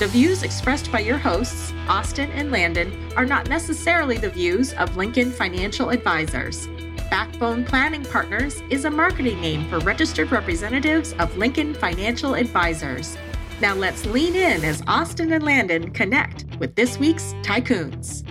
The views expressed by your hosts, Austin and Landon, are not necessarily the views of Lincoln Financial Advisors. Backbone Planning Partners is a marketing name for registered representatives of Lincoln Financial Advisors. Now let's lean in as Austin and Landon connect with this week's Tycoons.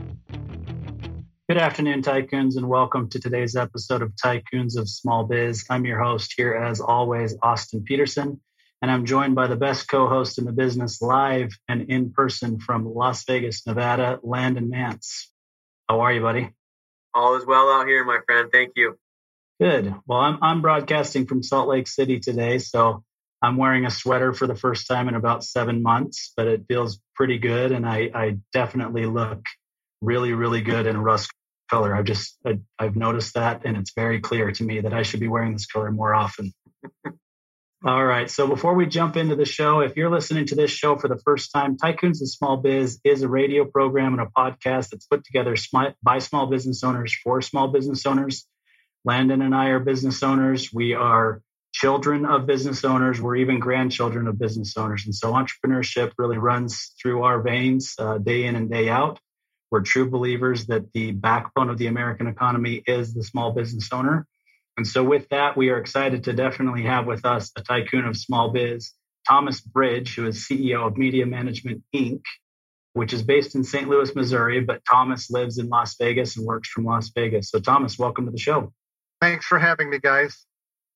Good afternoon, Tycoons, and welcome to today's episode of Tycoons of Small Biz. I'm your host here, as always, Austin Peterson and I'm joined by the best co-host in the business live and in person from Las Vegas, Nevada, Landon Nance. How are you, buddy? All is well out here, my friend. Thank you. Good. Well, I'm I'm broadcasting from Salt Lake City today, so I'm wearing a sweater for the first time in about seven months, but it feels pretty good, and I I definitely look really really good in rust color. I've just I, I've noticed that, and it's very clear to me that I should be wearing this color more often. All right. So before we jump into the show, if you're listening to this show for the first time, Tycoons and Small Biz is a radio program and a podcast that's put together by small business owners for small business owners. Landon and I are business owners. We are children of business owners. We're even grandchildren of business owners. And so entrepreneurship really runs through our veins uh, day in and day out. We're true believers that the backbone of the American economy is the small business owner. And so, with that, we are excited to definitely have with us a tycoon of small biz, Thomas Bridge, who is CEO of Media Management Inc., which is based in St. Louis, Missouri. But Thomas lives in Las Vegas and works from Las Vegas. So, Thomas, welcome to the show. Thanks for having me, guys.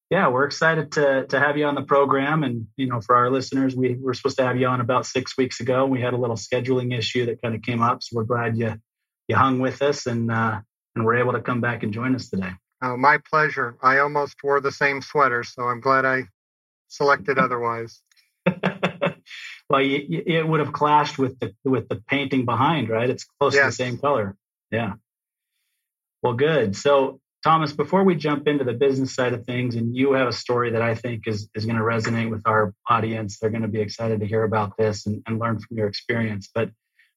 Yeah, we're excited to to have you on the program. And you know, for our listeners, we were supposed to have you on about six weeks ago. We had a little scheduling issue that kind of came up, so we're glad you you hung with us and uh, and we're able to come back and join us today. Oh, my pleasure. I almost wore the same sweater, so I'm glad I selected otherwise. well, you, it would have clashed with the with the painting behind, right? It's close yes. to the same color. Yeah. Well, good. So, Thomas, before we jump into the business side of things, and you have a story that I think is is going to resonate with our audience, they're going to be excited to hear about this and, and learn from your experience. But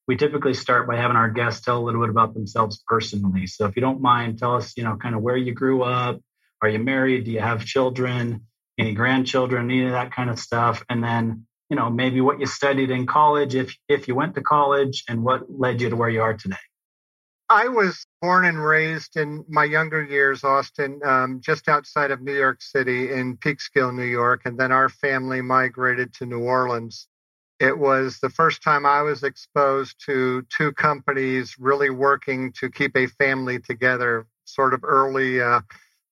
we typically start by having our guests tell a little bit about themselves personally. So if you don't mind, tell us, you know, kind of where you grew up. Are you married? Do you have children? Any grandchildren? Any of that kind of stuff. And then, you know, maybe what you studied in college, if if you went to college, and what led you to where you are today. I was born and raised in my younger years, Austin, um, just outside of New York City in Peekskill, New York, and then our family migrated to New Orleans it was the first time I was exposed to two companies really working to keep a family together, sort of early uh,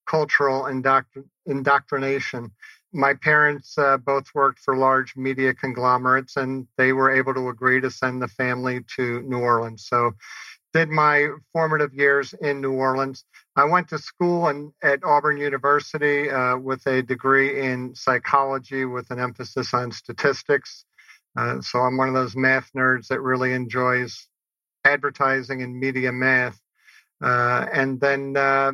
cultural indoctr- indoctrination. My parents uh, both worked for large media conglomerates, and they were able to agree to send the family to New Orleans. So, did my formative years in New Orleans. I went to school in, at Auburn University uh, with a degree in psychology with an emphasis on statistics. Uh, so I'm one of those math nerds that really enjoys advertising and media math. Uh, and then uh,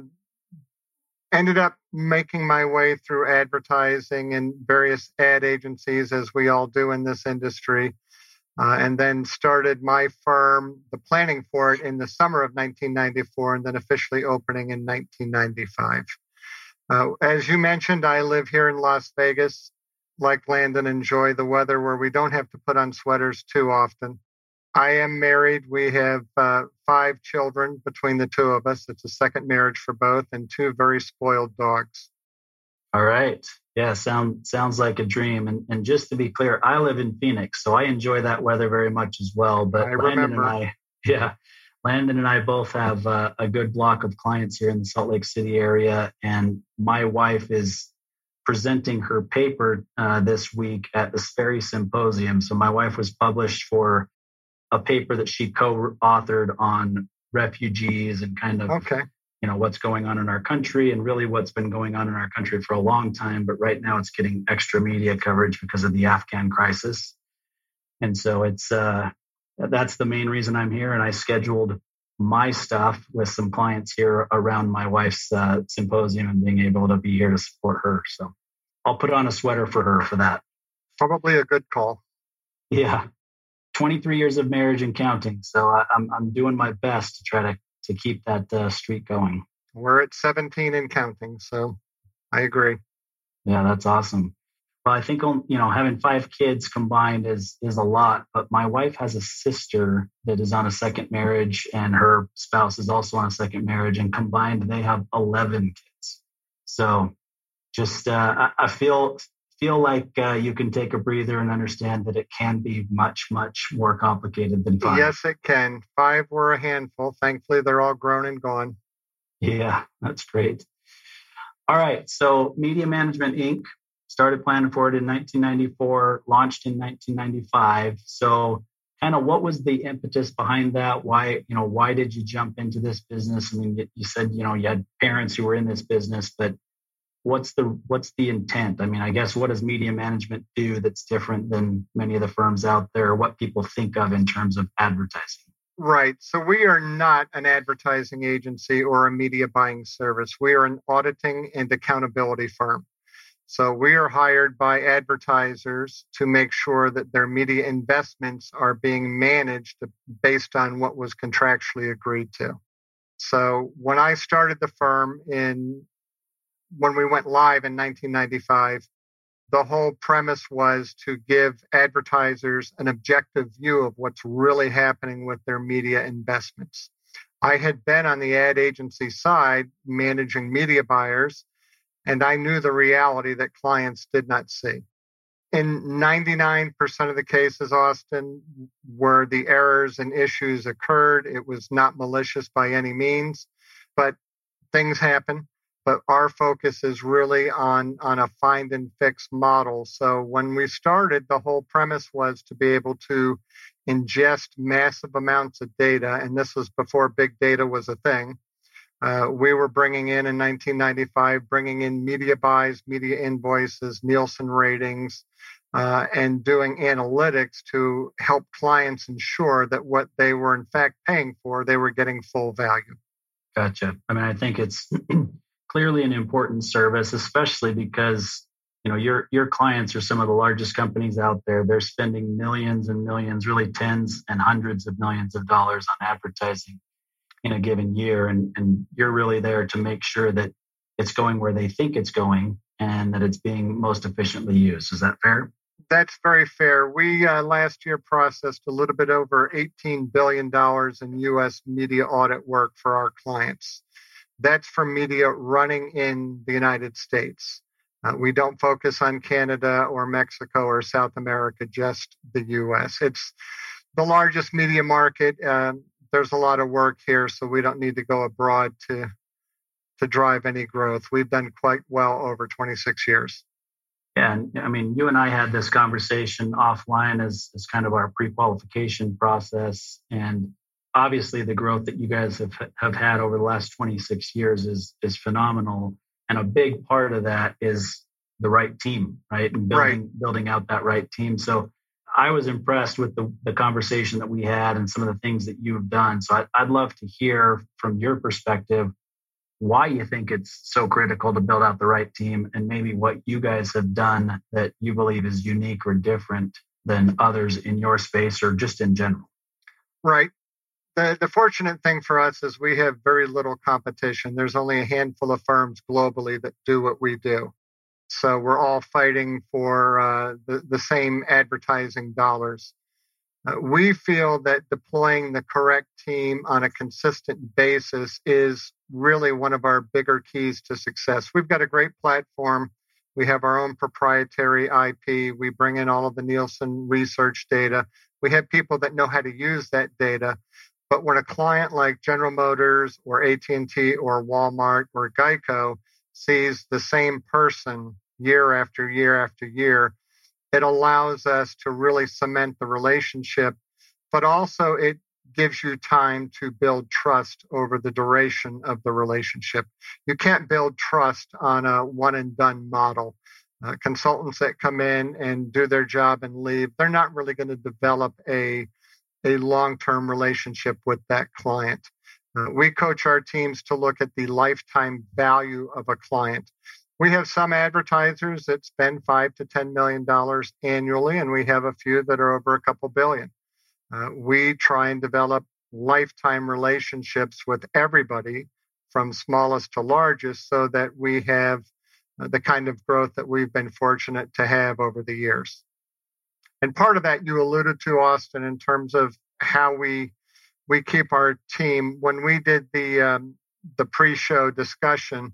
ended up making my way through advertising and various ad agencies, as we all do in this industry. Uh, and then started my firm, the planning for it, in the summer of 1994, and then officially opening in 1995. Uh, as you mentioned, I live here in Las Vegas like Landon, enjoy the weather where we don't have to put on sweaters too often. I am married. We have uh, five children between the two of us. It's a second marriage for both, and two very spoiled dogs. All right. Yeah, sound sounds like a dream. And and just to be clear, I live in Phoenix, so I enjoy that weather very much as well. But I Landon remember. and I, yeah, Landon and I both have uh, a good block of clients here in the Salt Lake City area, and my wife is presenting her paper uh, this week at the Sperry Symposium. So my wife was published for a paper that she co-authored on refugees and kind of okay. you know what's going on in our country and really what's been going on in our country for a long time but right now it's getting extra media coverage because of the afghan crisis and so it's uh that's the main reason i'm here and i scheduled my stuff with some clients here around my wife's uh, symposium and being able to be here to support her. So I'll put on a sweater for her for that. Probably a good call. Yeah. 23 years of marriage and counting. So I, am I'm, I'm doing my best to try to, to keep that uh, streak going. We're at 17 and counting. So I agree. Yeah, that's awesome. Well, I think you know having five kids combined is is a lot. But my wife has a sister that is on a second marriage, and her spouse is also on a second marriage, and combined they have eleven kids. So, just uh, I, feel feel like uh, you can take a breather and understand that it can be much much more complicated than five. Yes, it can. Five were a handful. Thankfully, they're all grown and gone. Yeah, that's great. All right, so Media Management Inc started planning for it in 1994, launched in 1995. So, kind of what was the impetus behind that? Why, you know, why did you jump into this business? I mean, you said, you know, you had parents who were in this business, but what's the what's the intent? I mean, I guess what does media management do that's different than many of the firms out there? What people think of in terms of advertising? Right. So we are not an advertising agency or a media buying service. We are an auditing and accountability firm. So we are hired by advertisers to make sure that their media investments are being managed based on what was contractually agreed to. So when I started the firm in when we went live in 1995, the whole premise was to give advertisers an objective view of what's really happening with their media investments. I had been on the ad agency side managing media buyers and I knew the reality that clients did not see. In 99% of the cases, Austin, where the errors and issues occurred, it was not malicious by any means, but things happen. But our focus is really on, on a find and fix model. So when we started, the whole premise was to be able to ingest massive amounts of data. And this was before big data was a thing uh, we were bringing in in 1995, bringing in media buys, media invoices, Nielsen ratings, uh, and doing analytics to help clients ensure that what they were in fact paying for, they were getting full value. Gotcha. I mean, I think it's clearly an important service, especially because you know your your clients are some of the largest companies out there. They're spending millions and millions, really tens and hundreds of millions of dollars on advertising in a given year. And, and you're really there to make sure that it's going where they think it's going and that it's being most efficiently used. Is that fair? That's very fair. We uh, last year processed a little bit over $18 billion in us media audit work for our clients that's for media running in the united states uh, we don't focus on canada or mexico or south america just the us it's the largest media market uh, there's a lot of work here, so we don't need to go abroad to to drive any growth. We've done quite well over 26 years. Yeah, and I mean, you and I had this conversation offline as, as kind of our pre-qualification process, and obviously the growth that you guys have have had over the last 26 years is is phenomenal, and a big part of that is the right team, right, and building right. building out that right team. So I was impressed with the, the conversation that we had and some of the things that you've done. So I, would love to hear from your perspective why you think it's so critical to build out the right team and maybe what you guys have done that you believe is unique or different than others in your space or just in general. Right. The, the fortunate thing for us is we have very little competition. There's only a handful of firms globally that do what we do. So we're all fighting for uh, the, the same advertising dollars. Uh, we feel that deploying the correct team on a consistent basis is really one of our bigger keys to success. We've got a great platform. We have our own proprietary IP. We bring in all of the Nielsen research data. We have people that know how to use that data. But when a client like General Motors or AT&T or Walmart or Geico sees the same person year after year after year, it allows us to really cement the relationship, but also it gives you time to build trust over the duration of the relationship. You can't build trust on a one and done model. Uh, consultants that come in and do their job and leave, they're not really going to develop a, a long term relationship with that client. Uh, we coach our teams to look at the lifetime value of a client. We have some advertisers that spend five to ten million dollars annually, and we have a few that are over a couple billion. Uh, we try and develop lifetime relationships with everybody from smallest to largest so that we have uh, the kind of growth that we've been fortunate to have over the years. And part of that you alluded to, Austin, in terms of how we we keep our team. When we did the um, the pre-show discussion,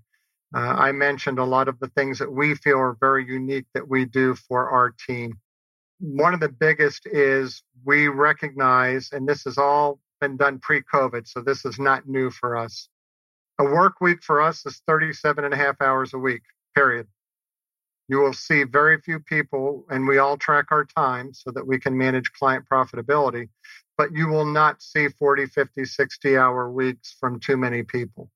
uh, I mentioned a lot of the things that we feel are very unique that we do for our team. One of the biggest is we recognize, and this has all been done pre-COVID, so this is not new for us. A work week for us is 37 and a half hours a week, period. You will see very few people, and we all track our time so that we can manage client profitability, but you will not see 40, 50, 60 hour weeks from too many people.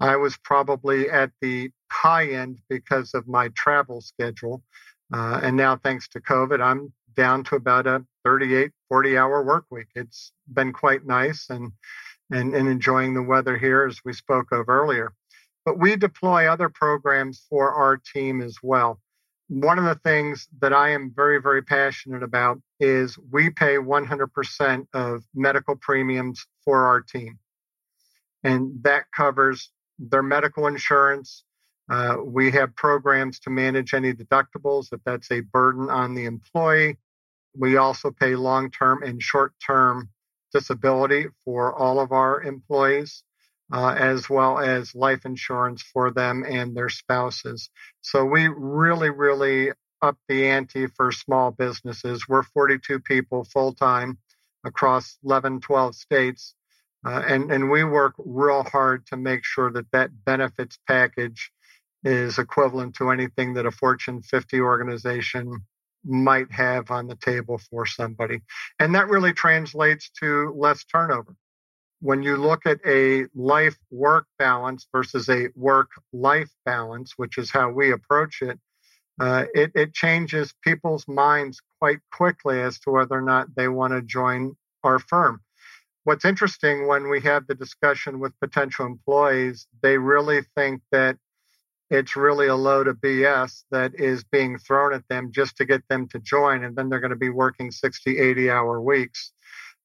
I was probably at the high end because of my travel schedule. Uh, and now, thanks to COVID, I'm down to about a 38, 40 hour work week. It's been quite nice and, and, and enjoying the weather here, as we spoke of earlier. But we deploy other programs for our team as well. One of the things that I am very, very passionate about is we pay 100% of medical premiums for our team. And that covers their medical insurance. Uh, we have programs to manage any deductibles if that's a burden on the employee. We also pay long term and short term disability for all of our employees, uh, as well as life insurance for them and their spouses. So we really, really up the ante for small businesses. We're 42 people full time across 11, 12 states. Uh, and, and we work real hard to make sure that that benefits package is equivalent to anything that a Fortune 50 organization might have on the table for somebody. And that really translates to less turnover. When you look at a life work balance versus a work life balance, which is how we approach it, uh, it, it changes people's minds quite quickly as to whether or not they want to join our firm what's interesting when we have the discussion with potential employees, they really think that it's really a load of BS that is being thrown at them just to get them to join. And then they're going to be working 60, 80 hour weeks.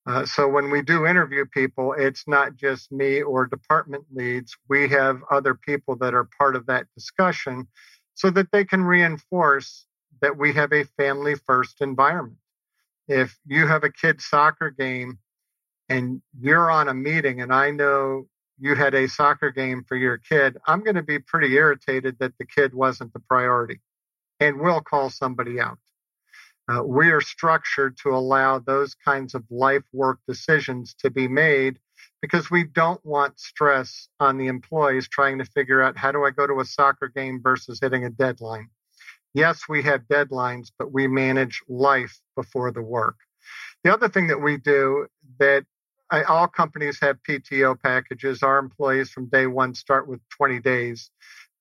Uh, so when we do interview people, it's not just me or department leads. We have other people that are part of that discussion so that they can reinforce that we have a family first environment. If you have a kid's soccer game and you're on a meeting and I know you had a soccer game for your kid, I'm going to be pretty irritated that the kid wasn't the priority and we'll call somebody out. Uh, we are structured to allow those kinds of life work decisions to be made because we don't want stress on the employees trying to figure out how do I go to a soccer game versus hitting a deadline. Yes, we have deadlines, but we manage life before the work. The other thing that we do that all companies have PTO packages. Our employees from day one start with 20 days,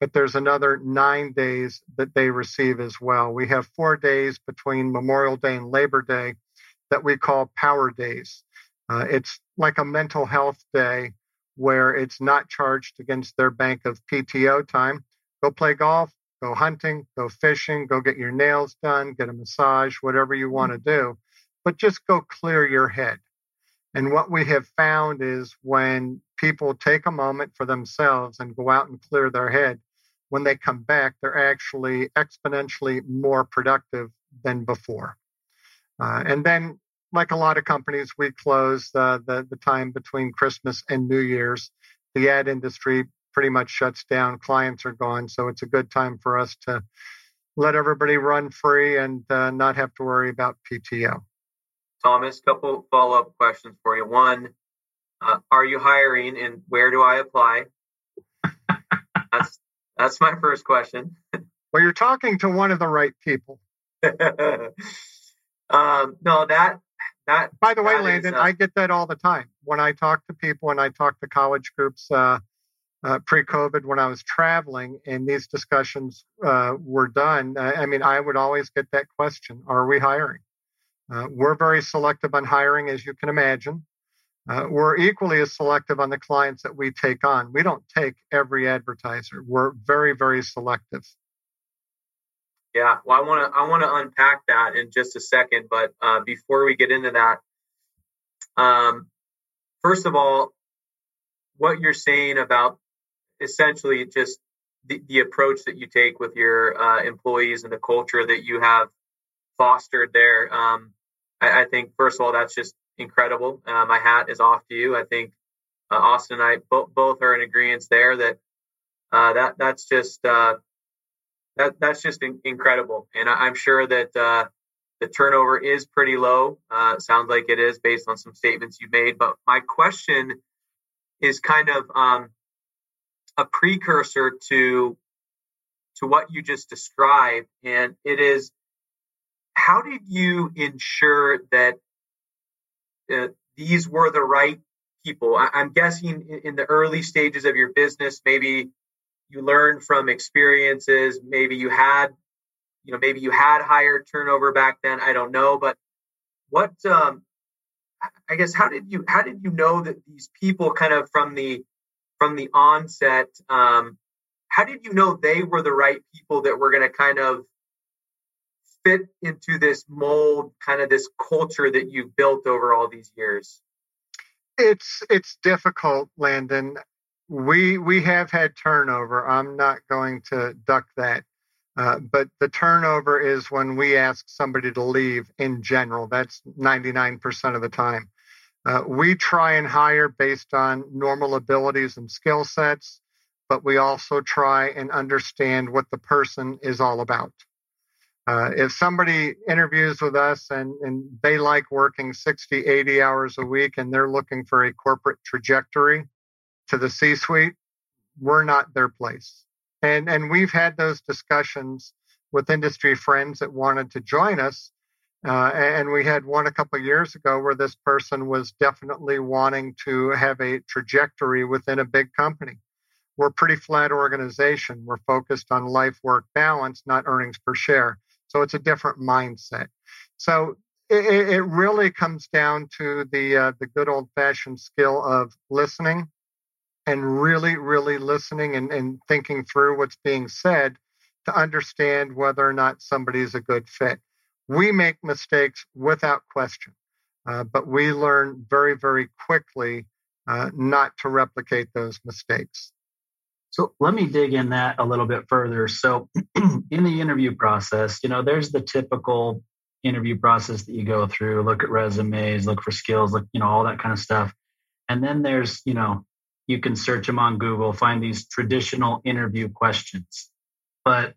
but there's another nine days that they receive as well. We have four days between Memorial Day and Labor Day that we call power days. Uh, it's like a mental health day where it's not charged against their bank of PTO time. Go play golf, go hunting, go fishing, go get your nails done, get a massage, whatever you want to do. But just go clear your head. And what we have found is when people take a moment for themselves and go out and clear their head, when they come back, they're actually exponentially more productive than before. Uh, and then, like a lot of companies, we close uh, the, the time between Christmas and New Year's. The ad industry pretty much shuts down, clients are gone. So it's a good time for us to let everybody run free and uh, not have to worry about PTO. Thomas, couple follow up questions for you. One, uh, are you hiring and where do I apply? That's my first question. well, you're talking to one of the right people. um, no, that that. By the way, Landon, is, uh, I get that all the time when I talk to people and I talk to college groups. Uh, uh, pre-COVID, when I was traveling and these discussions uh, were done, I mean, I would always get that question: Are we hiring? Uh, we're very selective on hiring, as you can imagine. Uh, we're equally as selective on the clients that we take on. We don't take every advertiser. We're very, very selective. Yeah, well, I want to I want to unpack that in just a second, but uh, before we get into that, um, first of all, what you're saying about essentially just the, the approach that you take with your uh, employees and the culture that you have fostered there. Um, I, I, think first of all, that's just incredible. Uh, my hat is off to you. I think uh, Austin and I bo- both are in agreement there that uh, that that's just uh, that that's just in- incredible, and I- am sure that uh, the turnover is pretty low. sounds like it is based on some statements you made. But my question is kind of um, a precursor to to what you just described, and it is how did you ensure that these were the right people? I, am guessing in, in the early stages of your business, maybe you learned from experiences. Maybe you had, you know, maybe you had higher turnover back then. I don't know, but what? Um, I guess how did you how did you know that these people kind of from the from the onset? Um, how did you know they were the right people that were going to kind of fit into this mold, kind of this culture that you've built over all these years? It's it's difficult, Landon. We we have had turnover. I'm not going to duck that. Uh, but the turnover is when we ask somebody to leave in general. That's 99% of the time. Uh, we try and hire based on normal abilities and skill sets, but we also try and understand what the person is all about. Uh, if somebody interviews with us and, and they like working 60, 80 hours a week and they're looking for a corporate trajectory to the C suite, we're not their place. And, and we've had those discussions with industry friends that wanted to join us. Uh, and we had one a couple years ago where this person was definitely wanting to have a trajectory within a big company. We're a pretty flat organization. We're focused on life work balance, not earnings per share. So it's a different mindset. So it, it really comes down to the uh, the good old fashioned skill of listening and really, really listening and, and thinking through what's being said to understand whether or not somebody is a good fit. We make mistakes without question, uh, but we learn very, very quickly uh, not to replicate those mistakes. So let me dig in that a little bit further. So in the interview process, you know, there's the typical interview process that you go through, look at resumes, look for skills, look, you know, all that kind of stuff. And then there's, you know, you can search them on Google, find these traditional interview questions. But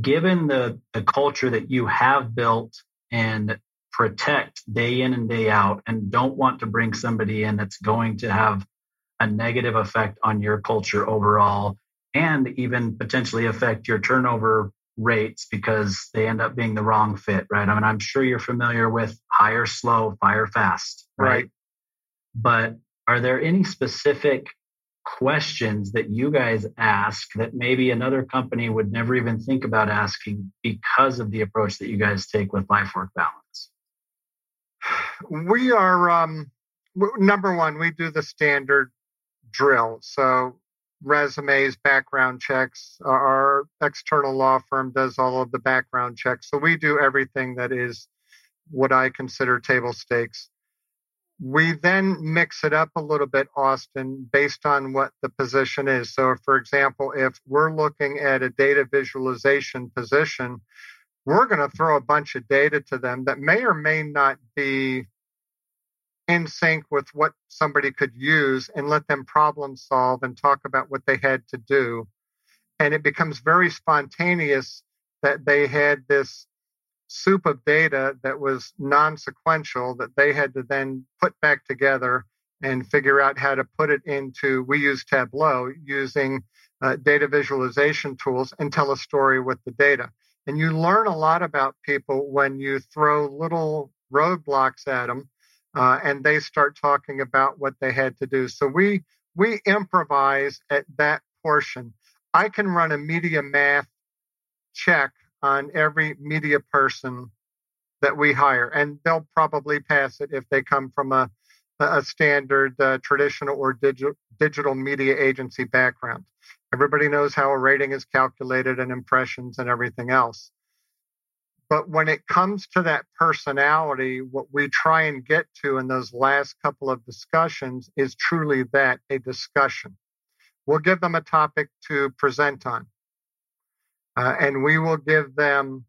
given the, the culture that you have built and protect day in and day out and don't want to bring somebody in that's going to have a negative effect on your culture overall and even potentially affect your turnover rates because they end up being the wrong fit, right? I mean, I'm sure you're familiar with hire slow, fire fast, right? right. But are there any specific questions that you guys ask that maybe another company would never even think about asking because of the approach that you guys take with life work balance? We are um, number one. We do the standard drill. So resumes, background checks. Uh, our external law firm does all of the background checks. So we do everything that is what I consider table stakes. We then mix it up a little bit, Austin, based on what the position is. So, for example, if we're looking at a data visualization position, we're going to throw a bunch of data to them that may or may not be in sync with what somebody could use and let them problem solve and talk about what they had to do. And it becomes very spontaneous that they had this soup of data that was non sequential that they had to then put back together and figure out how to put it into. We use Tableau using uh, data visualization tools and tell a story with the data. And you learn a lot about people when you throw little roadblocks at them uh, and they start talking about what they had to do. So we we improvise at that portion. I can run a media math check on every media person that we hire, and they'll probably pass it if they come from a a standard uh, traditional or digital digital media agency background. Everybody knows how a rating is calculated and impressions and everything else. But when it comes to that personality, what we try and get to in those last couple of discussions is truly that a discussion. We'll give them a topic to present on, uh, and we will give them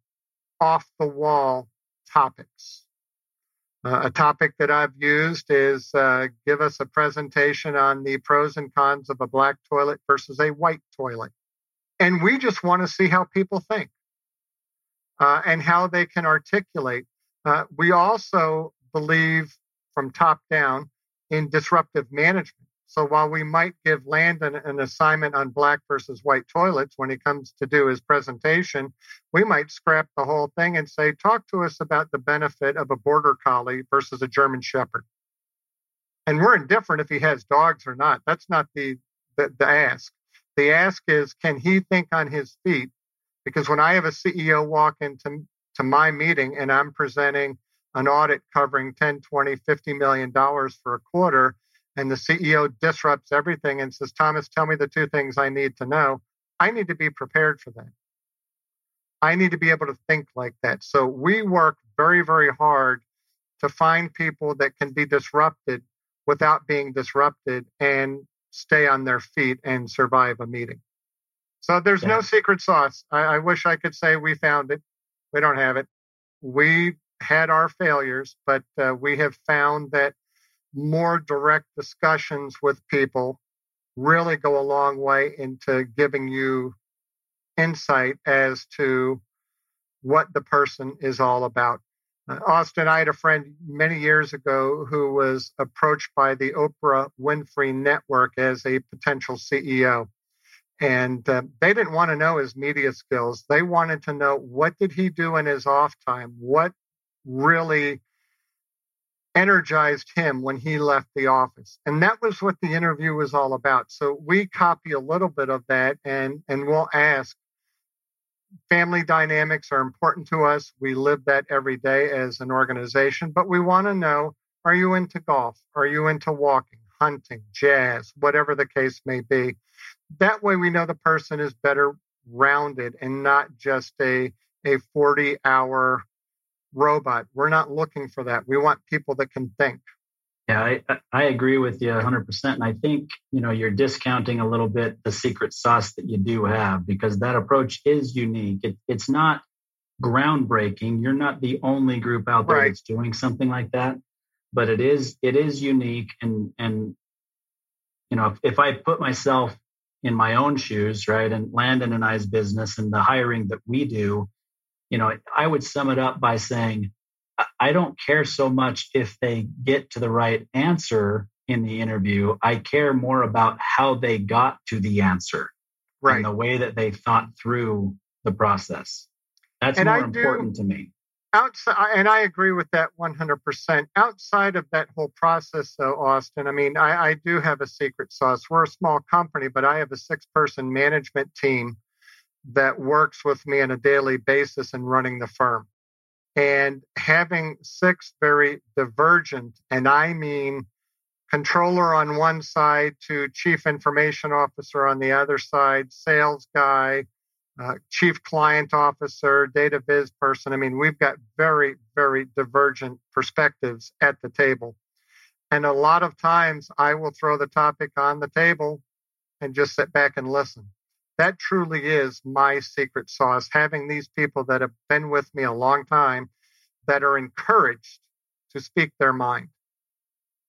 off the wall topics. Uh, a topic that I've used is uh, give us a presentation on the pros and cons of a black toilet versus a white toilet. And we just want to see how people think uh, and how they can articulate. Uh, we also believe from top down in disruptive management. So while we might give Landon an assignment on black versus white toilets when he comes to do his presentation, we might scrap the whole thing and say, talk to us about the benefit of a border collie versus a German shepherd. And we're indifferent if he has dogs or not. That's not the, the, the ask. The ask is, can he think on his feet? Because when I have a CEO walk into to my meeting and I'm presenting an audit covering 10, 20, 50 million dollars for a quarter, and the CEO disrupts everything and says, Thomas, tell me the two things I need to know. I need to be prepared for that. I need to be able to think like that. So we work very, very hard to find people that can be disrupted without being disrupted and stay on their feet and survive a meeting. So there's yeah. no secret sauce. I, I wish I could say we found it. We don't have it. We had our failures, but uh, we have found that more direct discussions with people really go a long way into giving you insight as to what the person is all about. Uh, Austin, I had a friend many years ago who was approached by the Oprah Winfrey Network as a potential CEO. And uh, they didn't want to know his media skills. They wanted to know what did he do in his off time? What really energized him when he left the office. And that was what the interview was all about. So we copy a little bit of that and, and we'll ask family dynamics are important to us. We live that every day as an organization, but we want to know are you into golf? Are you into walking, hunting, jazz, whatever the case may be? That way we know the person is better rounded and not just a, a 40 hour robot. We're not looking for that. We want people that can think. Yeah, I, I agree with you 100%. And I think, you know, you're discounting a little bit the secret sauce that you do have because that approach is unique. It, it's not groundbreaking. You're not the only group out there right. that's doing something like that, but it is it is unique. And and you know, if, if I put myself in my own shoes, right, and Landon and I's business and the hiring that we do, you know, I would sum it up by saying, I don't care so much if they get to the right answer in the interview. I care more about how they got to the answer right. and the way that they thought through the process. That's and more I important do, to me. Outside, and I agree with that 100%. Outside of that whole process, though, Austin, I mean, I, I do have a secret sauce. We're a small company, but I have a six person management team that works with me on a daily basis in running the firm. And having six very divergent, and I mean controller on one side to chief information officer on the other side, sales guy, uh, chief client officer, data biz person. I mean, we've got very, very divergent perspectives at the table. And a lot of times I will throw the topic on the table and just sit back and listen that truly is my secret sauce. Having these people that have been with me a long time that are encouraged to speak their mind.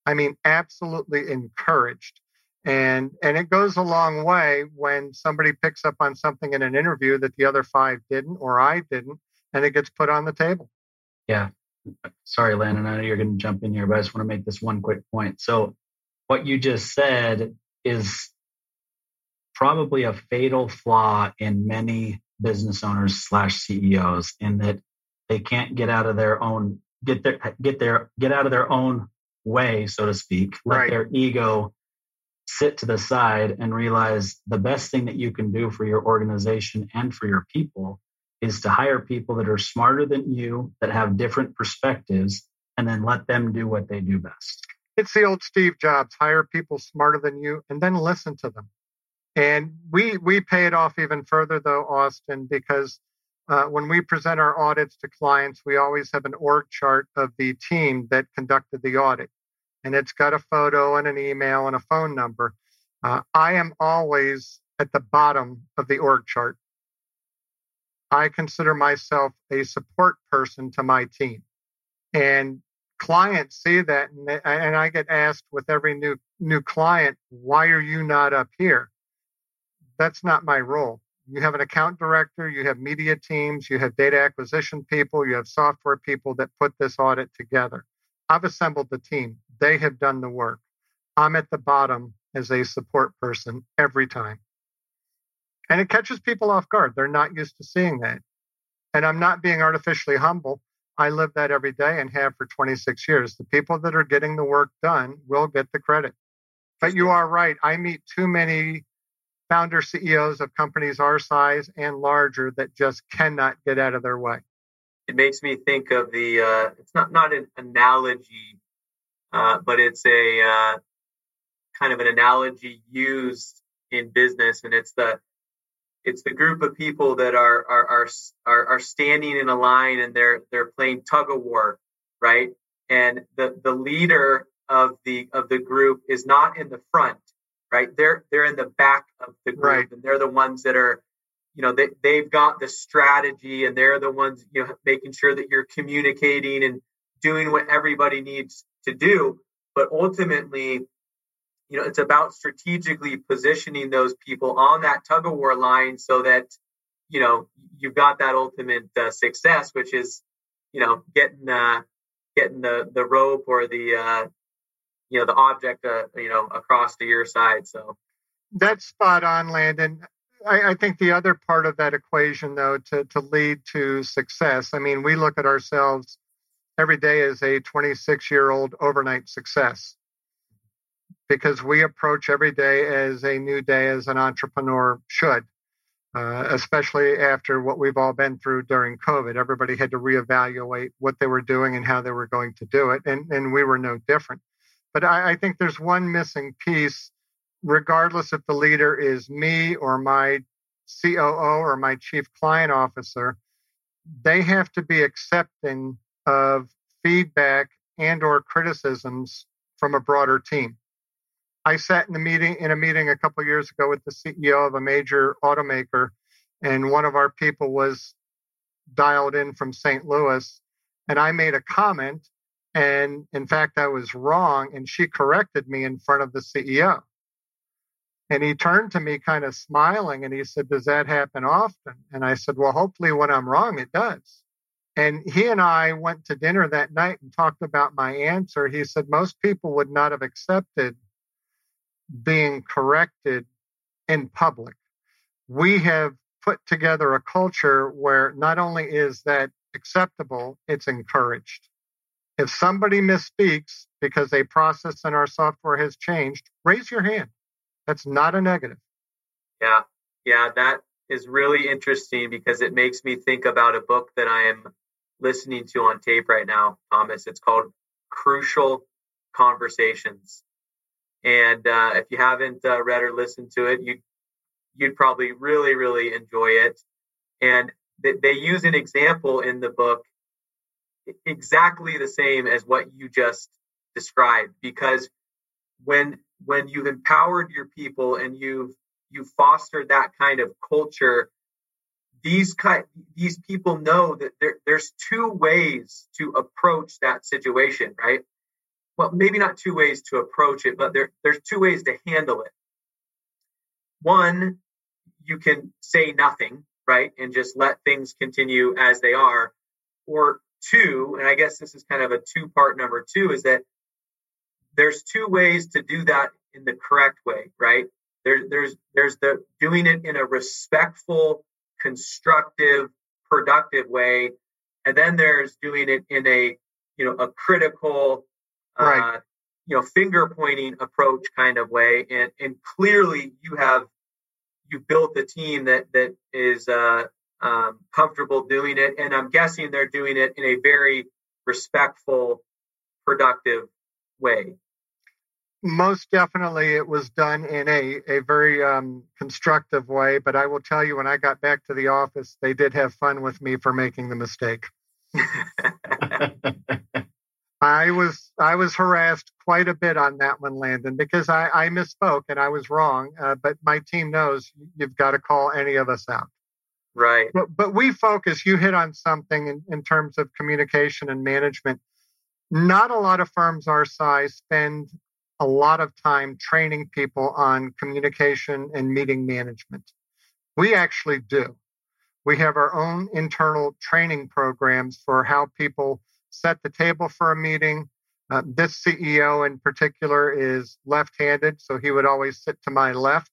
I mean, absolutely encouraged. And and it goes a long way when somebody picks up on something in an interview that the other five didn't or I didn't, and it gets put on the table. Yeah. Sorry, Landon. I know you're going to jump in here, but I just want to make this one quick point. So, what you just said is probably a fatal flaw in many business owners slash CEOs in that they can't get out of their own get their get their get out of their own way, so to speak. Let right. their ego sit to the side and realize the best thing that you can do for your organization and for your people is to hire people that are smarter than you, that have different perspectives, and then let them do what they do best. it's the old Steve Jobs hire people smarter than you and then listen to them. And we we pay it off even further though, Austin, because uh, when we present our audits to clients, we always have an org chart of the team that conducted the audit. And it's got a photo and an email and a phone number. Uh, I am always at the bottom of the org chart. I consider myself a support person to my team. And clients see that and, they, and I get asked with every new new client, why are you not up here? That's not my role. You have an account director, you have media teams, you have data acquisition people, you have software people that put this audit together. I've assembled the team. They have done the work. I'm at the bottom as a support person every time. And it catches people off guard. They're not used to seeing that. And I'm not being artificially humble. I live that every day and have for 26 years. The people that are getting the work done will get the credit. But you are right. I meet too many founder CEOs of companies our size and larger that just cannot get out of their way. It makes me think of the, uh, it's not, not an analogy, uh, but it's a uh, kind of an analogy used in business. And it's the, it's the group of people that are, are, are, are, standing in a line and they're, they're playing tug of war, right? And the, the leader of the, of the group is not in the front right? They're they're in the back of the group, right. and they're the ones that are, you know, they they've got the strategy, and they're the ones you know making sure that you're communicating and doing what everybody needs to do. But ultimately, you know, it's about strategically positioning those people on that tug of war line so that you know you've got that ultimate uh, success, which is you know getting uh, getting the the rope or the uh, you know the object uh, you know across to your side so that's spot on landon I, I, think the other part of that equation though to, to lead to success i mean we look at ourselves every day is a 26 year old overnight success because we approach every day as a new day as an entrepreneur should uh, especially after what we've all been through during COVID. Everybody had to reevaluate what they were doing and how they were going to do it. And, and we were no different. But I, I think there's one missing piece, regardless if the leader is me or my COO or my chief client officer. They have to be accepting of feedback and or criticisms from a broader team. I sat in a meeting in a meeting a couple years ago with the CEO of a major automaker, and one of our people was dialed in from St. Louis, and I made a comment and in fact, I was wrong. And she corrected me in front of the CEO. And he turned to me kind of smiling and he said, Does that happen often? And I said, Well, hopefully when I'm wrong, it does. And he and I went to dinner that night and talked about my answer. He said, Most people would not have accepted being corrected in public. We have put together a culture where not only is that acceptable, it's encouraged. If somebody misspeaks because a process in our software has changed, raise your hand. That's not a negative. Yeah. Yeah. That is really interesting because it makes me think about a book that I am listening to on tape right now, Thomas. It's called Crucial Conversations. And uh, if you haven't uh, read or listened to it, you you'd probably really, really enjoy it. And th- they use an example in the book exactly the same as what you just described because when when you've empowered your people and you've you've fostered that kind of culture these kind these people know that there, there's two ways to approach that situation right? Well maybe not two ways to approach it but there, there's two ways to handle it. One you can say nothing right and just let things continue as they are. Or two, and I guess this is kind of a two part number two, is that there's two ways to do that in the correct way, right? There, there's there's the doing it in a respectful, constructive, productive way, and then there's doing it in a you know a critical, uh, right. uh, you know finger pointing approach kind of way. And and clearly you have you built a team that that is uh, um, comfortable doing it. And I'm guessing they're doing it in a very respectful, productive way. Most definitely it was done in a, a very um, constructive way. But I will tell you, when I got back to the office, they did have fun with me for making the mistake. I was I was harassed quite a bit on that one, Landon, because I, I misspoke and I was wrong. Uh, but my team knows you've got to call any of us out. Right. But but we focus. You hit on something in, in terms of communication and management. Not a lot of firms our size spend a lot of time training people on communication and meeting management. We actually do. We have our own internal training programs for how people set the table for a meeting. Uh, this CEO in particular is left handed, so he would always sit to my left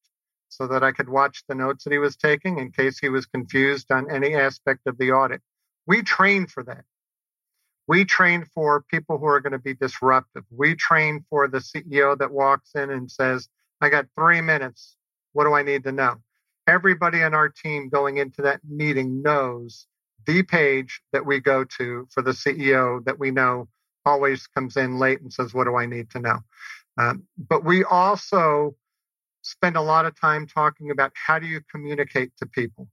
so that I could watch the notes that he was taking in case he was confused on any aspect of the audit. We train for that. We train for people who are going to be disruptive. We train for the CEO that walks in and says, I got three minutes. What do I need to know? Everybody on our team going into that meeting knows the page that we go to for the CEO that we know always comes in late and says, What do I need to know? Um, but we also spend a lot of time talking about how do you communicate to people.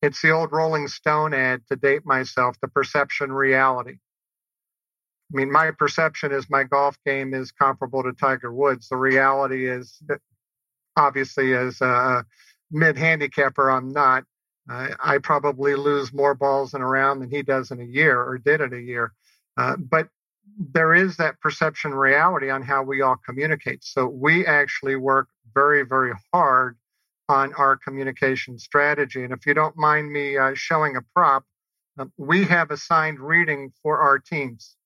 It's the old Rolling Stone ad to date myself, the perception reality. I mean, my perception is my golf game is comparable to Tiger Woods. The reality is, obviously, as a mid handicapper, I'm not. Uh, I probably lose more balls in a round than he does in a year or did in a year. Uh, but there is that perception reality on how we all communicate. So we actually work very, very hard on our communication strategy. And if you don't mind me uh, showing a prop, uh, we have assigned reading for our teams.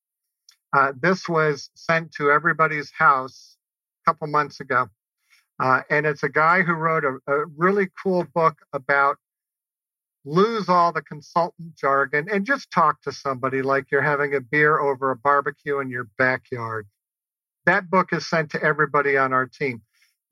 Uh, this was sent to everybody's house a couple months ago. Uh, and it's a guy who wrote a, a, really cool book about lose all the consultant jargon and just talk to somebody like you're having a beer over a barbecue in your backyard. That book is sent to everybody on our team.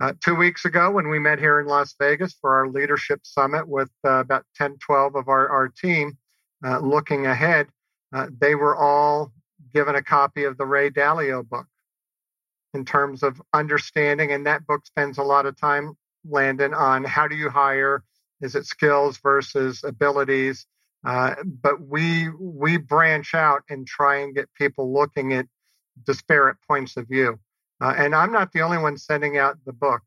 Uh, two weeks ago, when we met here in Las Vegas for our leadership summit with uh, about 10, 12 of our, our team uh, looking ahead, uh, they were all given a copy of the Ray Dalio book in terms of understanding. And that book spends a lot of time, Landon, on how do you hire? Is it skills versus abilities? Uh, but we we branch out and try and get people looking at disparate points of view. Uh, and I'm not the only one sending out the book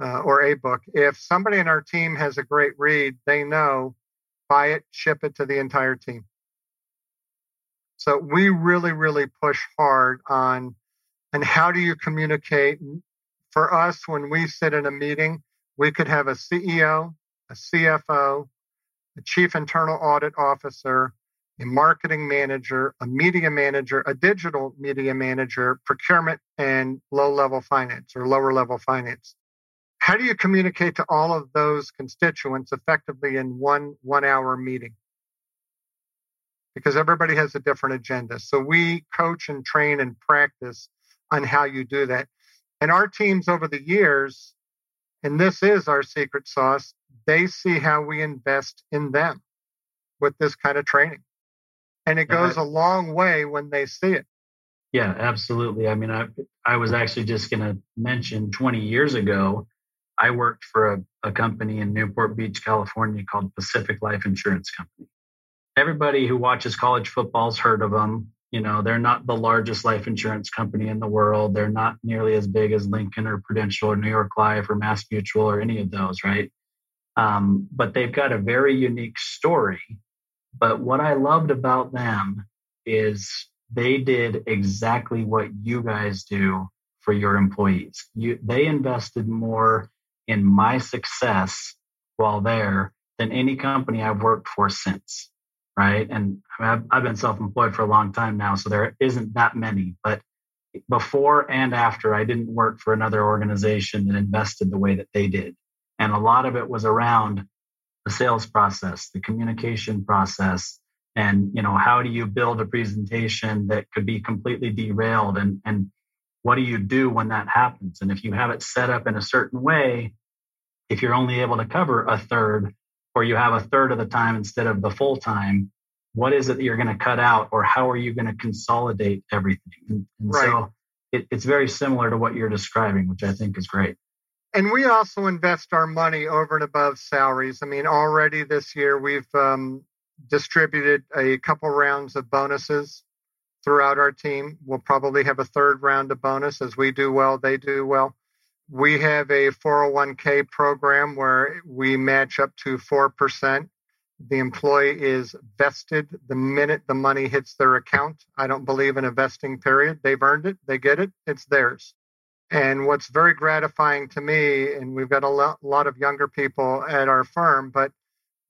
uh, or a book. If somebody in our team has a great read, they know buy it, ship it to the entire team. So we really, really push hard on and how do you communicate? For us, when we sit in a meeting, we could have a CEO, a CFO, a chief internal audit officer, a marketing manager, a media manager, a digital media manager, procurement, and low level finance or lower level finance. How do you communicate to all of those constituents effectively in one one hour meeting? Because everybody has a different agenda. So we coach and train and practice on how you do that. And our teams over the years, and this is our secret sauce, they see how we invest in them with this kind of training. And it goes a long way when they see it. Yeah, absolutely. I mean, I, I was actually just going to mention 20 years ago, I worked for a, a company in Newport Beach, California called Pacific Life Insurance Company everybody who watches college football's heard of them. You know, they're not the largest life insurance company in the world. They're not nearly as big as Lincoln or Prudential or New York Life or Mass Mutual or any of those, right? Um, but they've got a very unique story. But what I loved about them is they did exactly what you guys do for your employees. You, they invested more in my success while there than any company I've worked for since right? And I've, I've been self employed for a long time now, so there isn't that many. But before and after, I didn't work for another organization that invested the way that they did. And a lot of it was around the sales process, the communication process, and you know how do you build a presentation that could be completely derailed and and what do you do when that happens and if you have it set up in a certain way if you're only able to cover a third or you have a third of the time instead of the full time, what is it that you're going to cut out or how are you going to consolidate everything? And, and right. so it, it's very similar to what you're describing, which I think is great. And we also invest our money over and above salaries. I mean, already this year we've um, distributed a couple rounds of bonuses throughout our team. We'll probably have a third round of bonus as we do well, they do well. We have a 401k program where we match up to 4%. The employee is vested the minute the money hits their account. I don't believe in a vesting period. They've earned it, they get it, it's theirs. And what's very gratifying to me, and we've got a lot of younger people at our firm, but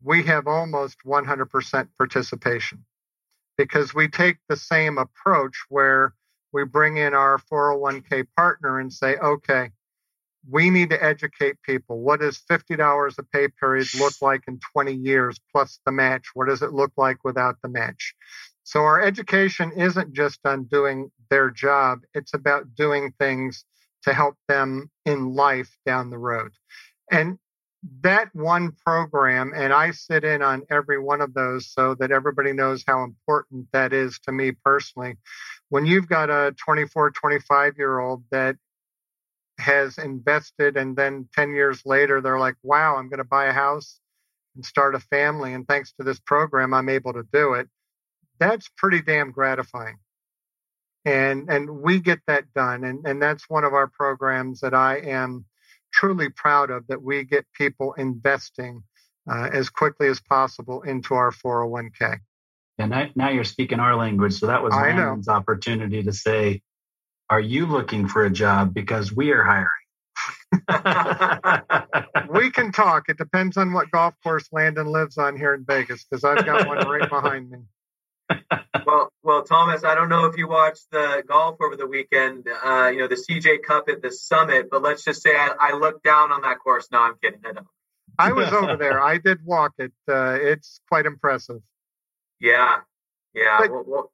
we have almost 100% participation because we take the same approach where we bring in our 401k partner and say, okay, we need to educate people. What does $50 a pay period look like in 20 years plus the match? What does it look like without the match? So our education isn't just on doing their job, it's about doing things to help them in life down the road. And that one program, and I sit in on every one of those so that everybody knows how important that is to me personally. When you've got a 24, 25 year old that has invested and then 10 years later they're like wow i'm going to buy a house and start a family and thanks to this program i'm able to do it. That's pretty damn gratifying. And and we get that done and and that's one of our programs that i am truly proud of that we get people investing uh, as quickly as possible into our 401k and now, now you're speaking our language so that was Landon's opportunity to say are you looking for a job? Because we are hiring. we can talk. It depends on what golf course Landon lives on here in Vegas, because I've got one right behind me. Well, well, Thomas, I don't know if you watched the golf over the weekend. Uh, you know the CJ Cup at the Summit, but let's just say I, I looked down on that course. No, I'm kidding. I don't. I was over there. I did walk it. Uh, it's quite impressive. Yeah, yeah. But, well, well,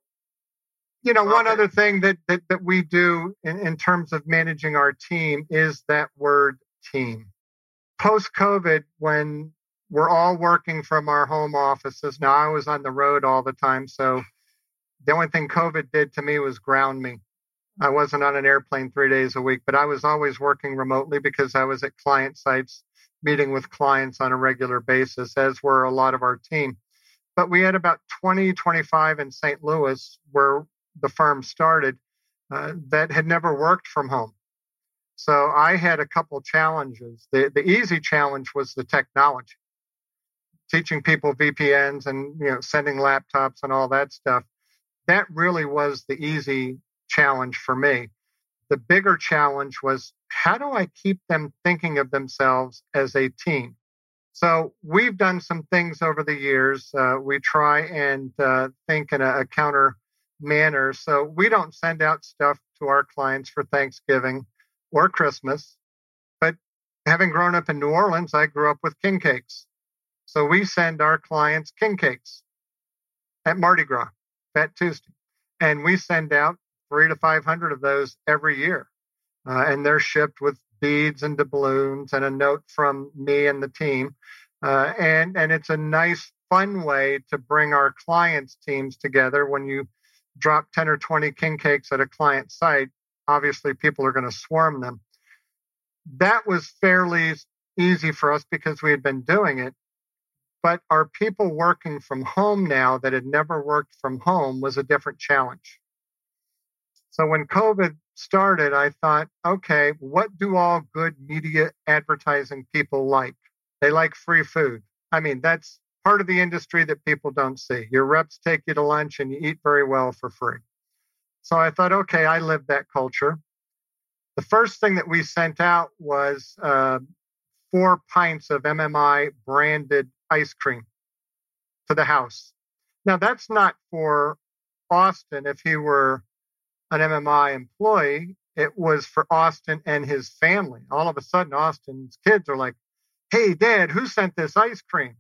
you know, okay. one other thing that, that, that we do in, in terms of managing our team is that word team. Post COVID, when we're all working from our home offices, now I was on the road all the time. So the only thing COVID did to me was ground me. I wasn't on an airplane three days a week, but I was always working remotely because I was at client sites meeting with clients on a regular basis, as were a lot of our team. But we had about 20, 25 in St. Louis where the firm started uh, that had never worked from home. So I had a couple challenges. The, the easy challenge was the technology, teaching people VPNs and you know sending laptops and all that stuff. That really was the easy challenge for me. The bigger challenge was how do I keep them thinking of themselves as a team? So we've done some things over the years. Uh, we try and uh, think in a, a counter manner. So we don't send out stuff to our clients for Thanksgiving or Christmas. But having grown up in New Orleans, I grew up with king cakes. So we send our clients king cakes at Mardi Gras, Fat Tuesday. And we send out three to 500 of those every year. Uh, and they're shipped with beads and doubloons and a note from me and the team. Uh, and, and it's a nice, fun way to bring our clients' teams together when you drop 10 or 20 king cakes at a client site, obviously people are going to swarm them. That was fairly easy for us because we had been doing it. But our people working from home now that had never worked from home was a different challenge. So when COVID started, I thought, okay, what do all good media advertising people like? They like free food. I mean, that's part of the industry that people don't see. Your reps take you to lunch and you eat very well for free. So I thought, okay, I live that culture. The first thing that we sent out was uh, four pints of MMI branded ice cream to the house. Now, that's not for Austin if he were an MMI employee. It was for Austin and his family. All of a sudden, Austin's kids are like, Hey, dad, who sent this ice cream?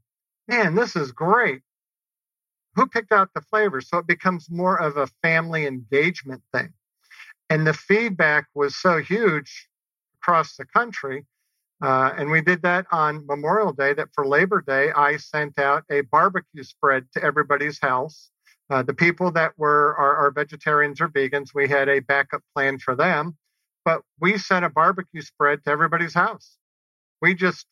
Man, this is great. Who picked out the flavors? So it becomes more of a family engagement thing. And the feedback was so huge across the country. Uh, and we did that on Memorial Day that for Labor Day, I sent out a barbecue spread to everybody's house Uh, the people that were are vegetarians or vegans, we had a backup plan for them, but we sent a barbecue spread to everybody's house. We just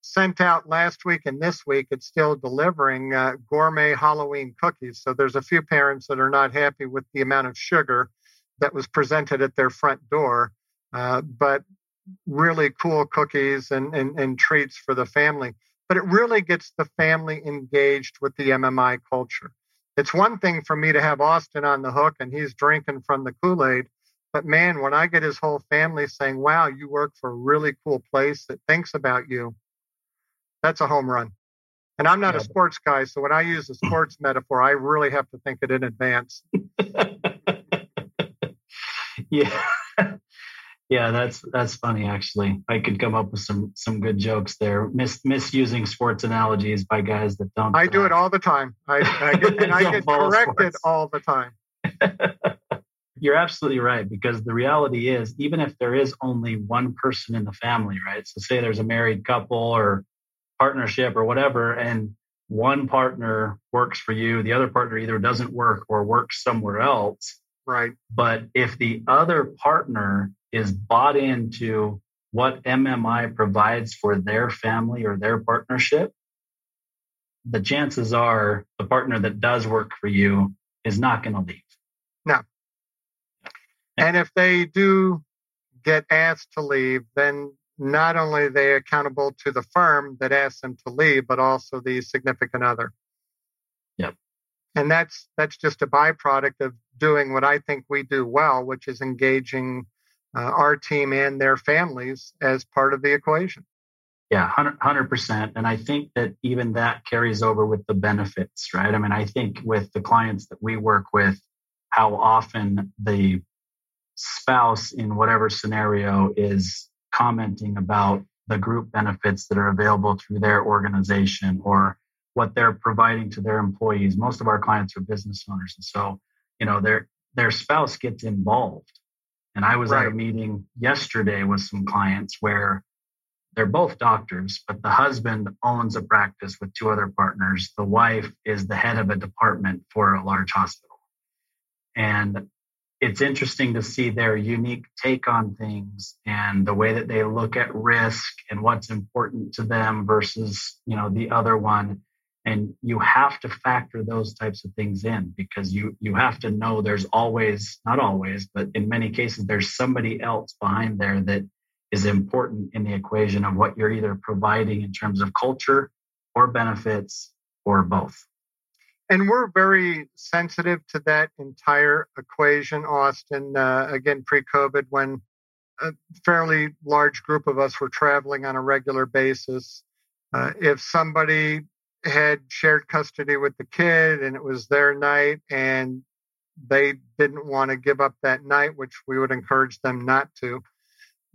sent out last week and this week. It's still delivering uh, gourmet Halloween cookies. So there's a few parents that are not happy with the amount of sugar that was presented at their front door, uh, but really cool cookies and, and, and treats for the family. But it really gets the family engaged with the MMI culture. It's one thing for me to have Austin on the hook and he's drinking from the Kool Aid. But man, when I get his whole family saying, wow, you work for a really cool place that thinks about you, that's a home run. And I'm not yeah. a sports guy, so when I use a sports metaphor, I really have to think it in advance. yeah. Yeah, that's that's funny actually. I could come up with some some good jokes there. Mis, misusing sports analogies by guys that don't. I do it all the time. I, I get, and I get corrected sports. all the time. You're absolutely right because the reality is, even if there is only one person in the family, right? So say there's a married couple or partnership or whatever, and one partner works for you, the other partner either doesn't work or works somewhere else. Right. But if the other partner is bought into what MMI provides for their family or their partnership, the chances are the partner that does work for you is not going to leave. No. And if they do get asked to leave, then not only are they accountable to the firm that asked them to leave, but also the significant other. Yep. And that's that's just a byproduct of doing what I think we do well, which is engaging uh, our team and their families as part of the equation. Yeah, 100%. And I think that even that carries over with the benefits, right? I mean, I think with the clients that we work with, how often the spouse in whatever scenario is commenting about the group benefits that are available through their organization or what they're providing to their employees. Most of our clients are business owners. And so, you know, their their spouse gets involved and I was right. at a meeting yesterday with some clients where they're both doctors, but the husband owns a practice with two other partners. The wife is the head of a department for a large hospital. And it's interesting to see their unique take on things and the way that they look at risk and what's important to them versus, you know, the other one. And you have to factor those types of things in because you you have to know there's always not always but in many cases there's somebody else behind there that is important in the equation of what you're either providing in terms of culture or benefits or both and we're very sensitive to that entire equation austin uh, again pre-covid when a fairly large group of us were traveling on a regular basis uh, if somebody had shared custody with the kid and it was their night and they didn't want to give up that night, which we would encourage them not to,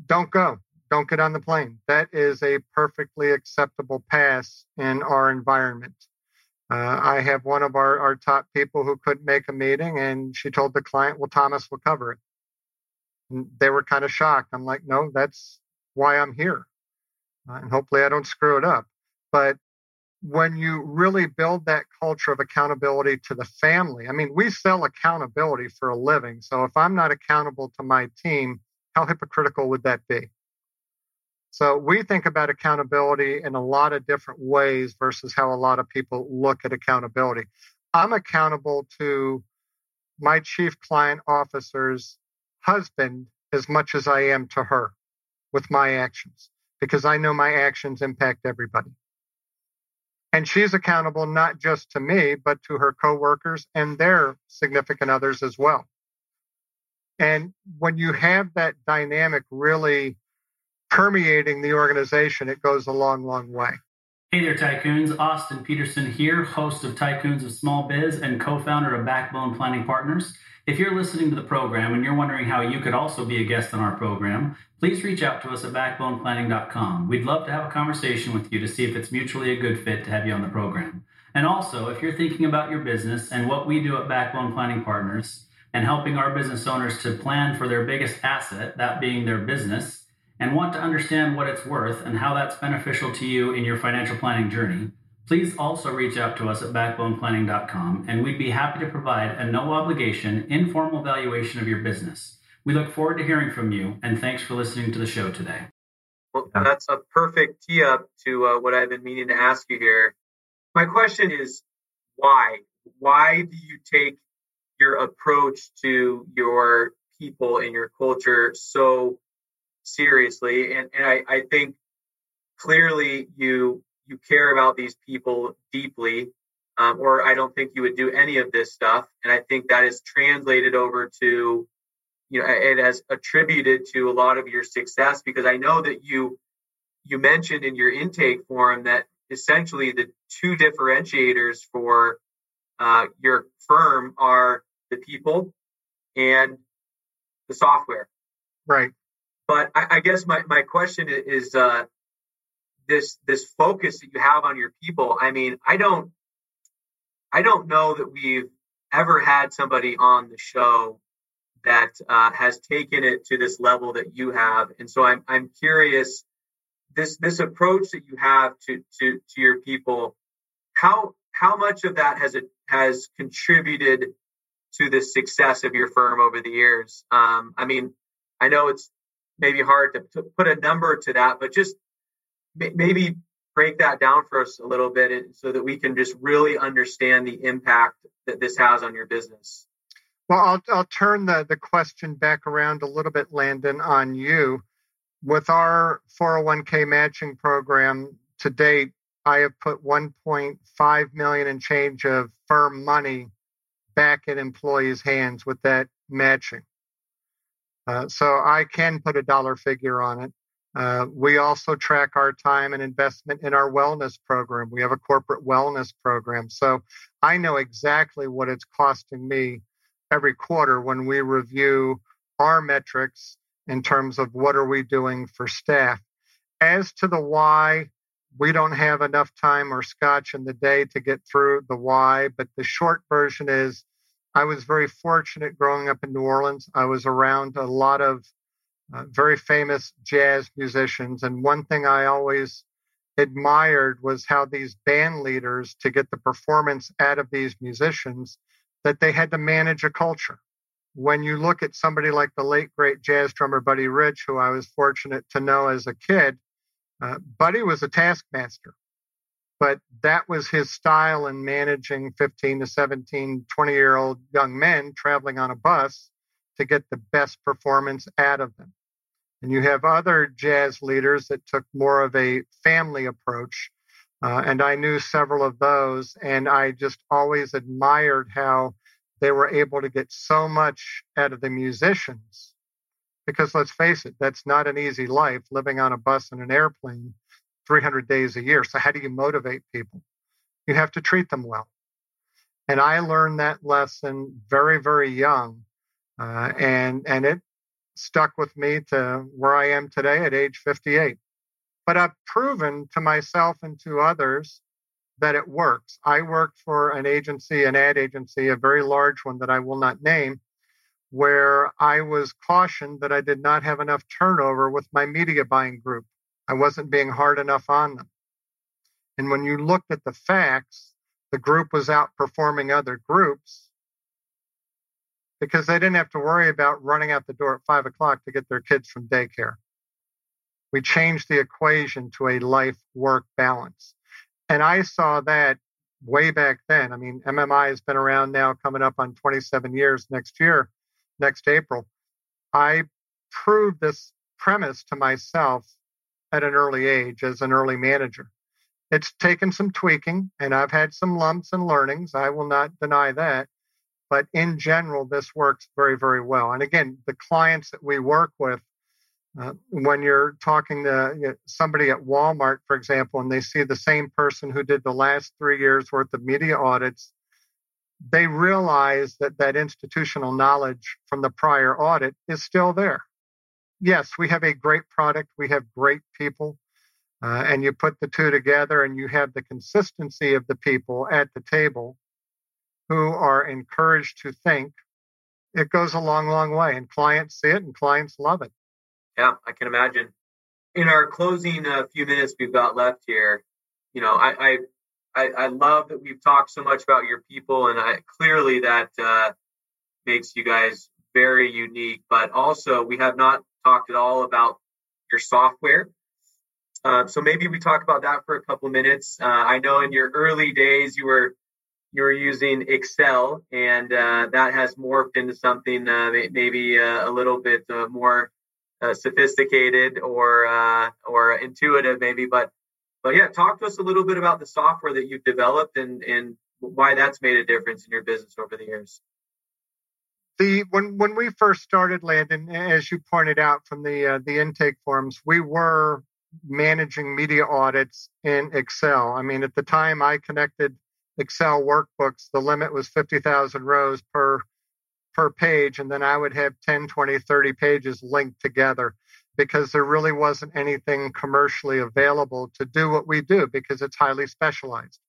don't go. Don't get on the plane. That is a perfectly acceptable pass in our environment. Uh, I have one of our, our top people who couldn't make a meeting, and she told the client, Well, Thomas will cover it. And they were kind of shocked. I'm like, No, that's why I'm here. Uh, and hopefully I don't screw it up. But when you really build that culture of accountability to the family. I mean, we sell accountability for a living. So if I'm not accountable to my team, how hypocritical would that be? So we think about accountability in a lot of different ways versus how a lot of people look at accountability. I'm accountable to my chief client officer's husband as much as I am to her with my actions because I know my actions impact everybody. And she's accountable not just to me, but to her coworkers and their significant others as well. And when you have that dynamic really permeating the organization, it goes a long, long way. Hey there, Tycoons. Austin Peterson here, host of Tycoons of Small Biz and co founder of Backbone Planning Partners. If you're listening to the program and you're wondering how you could also be a guest on our program, please reach out to us at backboneplanning.com. We'd love to have a conversation with you to see if it's mutually a good fit to have you on the program. And also, if you're thinking about your business and what we do at Backbone Planning Partners and helping our business owners to plan for their biggest asset, that being their business, and want to understand what it's worth and how that's beneficial to you in your financial planning journey, Please also reach out to us at backboneplanning.com and we'd be happy to provide a no obligation, informal valuation of your business. We look forward to hearing from you and thanks for listening to the show today. Well, that's a perfect tee up to uh, what I've been meaning to ask you here. My question is why? Why do you take your approach to your people and your culture so seriously? And, and I, I think clearly you you care about these people deeply, um, or I don't think you would do any of this stuff. And I think that is translated over to, you know, it has attributed to a lot of your success because I know that you you mentioned in your intake form that essentially the two differentiators for uh, your firm are the people and the software. Right. But I, I guess my, my question is uh, this this focus that you have on your people. I mean, I don't I don't know that we've ever had somebody on the show that uh, has taken it to this level that you have, and so I'm I'm curious this this approach that you have to to to your people how how much of that has it has contributed to the success of your firm over the years um, i mean i know it's maybe hard to, to, put a number to that but just maybe break that down for us a little bit so that we can just really understand the impact that this has on your business well i'll, I'll turn the, the question back around a little bit landon on you with our 401k matching program to date, I have put 1.5 million and change of firm money back in employees' hands with that matching. Uh, so I can put a dollar figure on it. Uh, we also track our time and investment in our wellness program. We have a corporate wellness program. So I know exactly what it's costing me every quarter when we review our metrics in terms of what are we doing for staff. As to the why, we don't have enough time or scotch in the day to get through the why, but the short version is I was very fortunate growing up in New Orleans. I was around a lot of uh, very famous jazz musicians. And one thing I always admired was how these band leaders, to get the performance out of these musicians, that they had to manage a culture when you look at somebody like the late great jazz drummer Buddy Rich, who I was fortunate to know as a kid, uh, Buddy was a taskmaster, but that was his style in managing 15 to 17, 20 year old young men traveling on a bus to get the best performance out of them. And you have other jazz leaders that took more of a family approach. Uh, and I knew several of those, and I just always admired how they were able to get so much out of the musicians. Because let's face it, that's not an easy life living on a bus and an airplane 300 days a year. So, how do you motivate people? You have to treat them well. And I learned that lesson very, very young. Uh, and, and it stuck with me to where I am today at age 58. But I've proven to myself and to others that it works. I worked for an agency, an ad agency, a very large one that I will not name, where I was cautioned that I did not have enough turnover with my media buying group. I wasn't being hard enough on them. And when you looked at the facts, the group was outperforming other groups because they didn't have to worry about running out the door at five o'clock to get their kids from daycare. We changed the equation to a life work balance. And I saw that way back then. I mean, MMI has been around now coming up on 27 years next year, next April. I proved this premise to myself at an early age as an early manager. It's taken some tweaking and I've had some lumps and learnings. I will not deny that. But in general, this works very, very well. And again, the clients that we work with uh, when you're talking to somebody at Walmart, for example, and they see the same person who did the last three years worth of media audits, they realize that that institutional knowledge from the prior audit is still there. Yes, we have a great product, we have great people, uh, and you put the two together and you have the consistency of the people at the table who are encouraged to think. It goes a long, long way, and clients see it and clients love it. Yeah, I can imagine. In our closing uh, few minutes we've got left here, you know, I, I I, I love that we've talked so much about your people, and I, clearly that uh, makes you guys very unique. But also, we have not talked at all about your software. Uh, so maybe we talk about that for a couple minutes. Uh, I know in your early days you were you were using Excel, and uh, that has morphed into something uh, maybe uh, a little bit more sophisticated or or intuitive, maybe. But but yeah, talk to us a little bit about the software that you've developed and and why that's made a difference in your business over the years. The when when we first started, Landon, as you pointed out from the uh, the intake forms, we were managing media audits in Excel. I mean, at the time I connected Excel workbooks, the limit was 50,000 rows per per page and then I would have 10, 20, 30 pages linked together because there really wasn't anything commercially available to do what we do because it's highly specialized.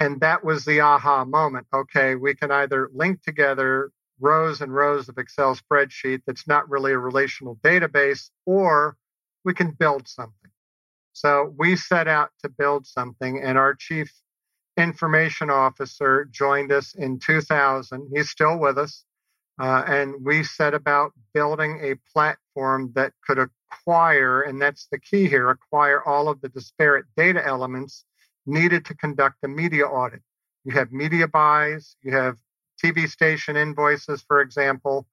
And that was the aha moment. Okay, we can either link together rows and rows of Excel spreadsheet that's not really a relational database, or we can build something. So we set out to build something, and our chief information officer joined us in 2000. He's still with us. Uh, and we set about building a platform that could acquire, and that's the key here, acquire all of the disparate data elements needed to conduct a media audit. You have media buys, you have TV station invoices, for example,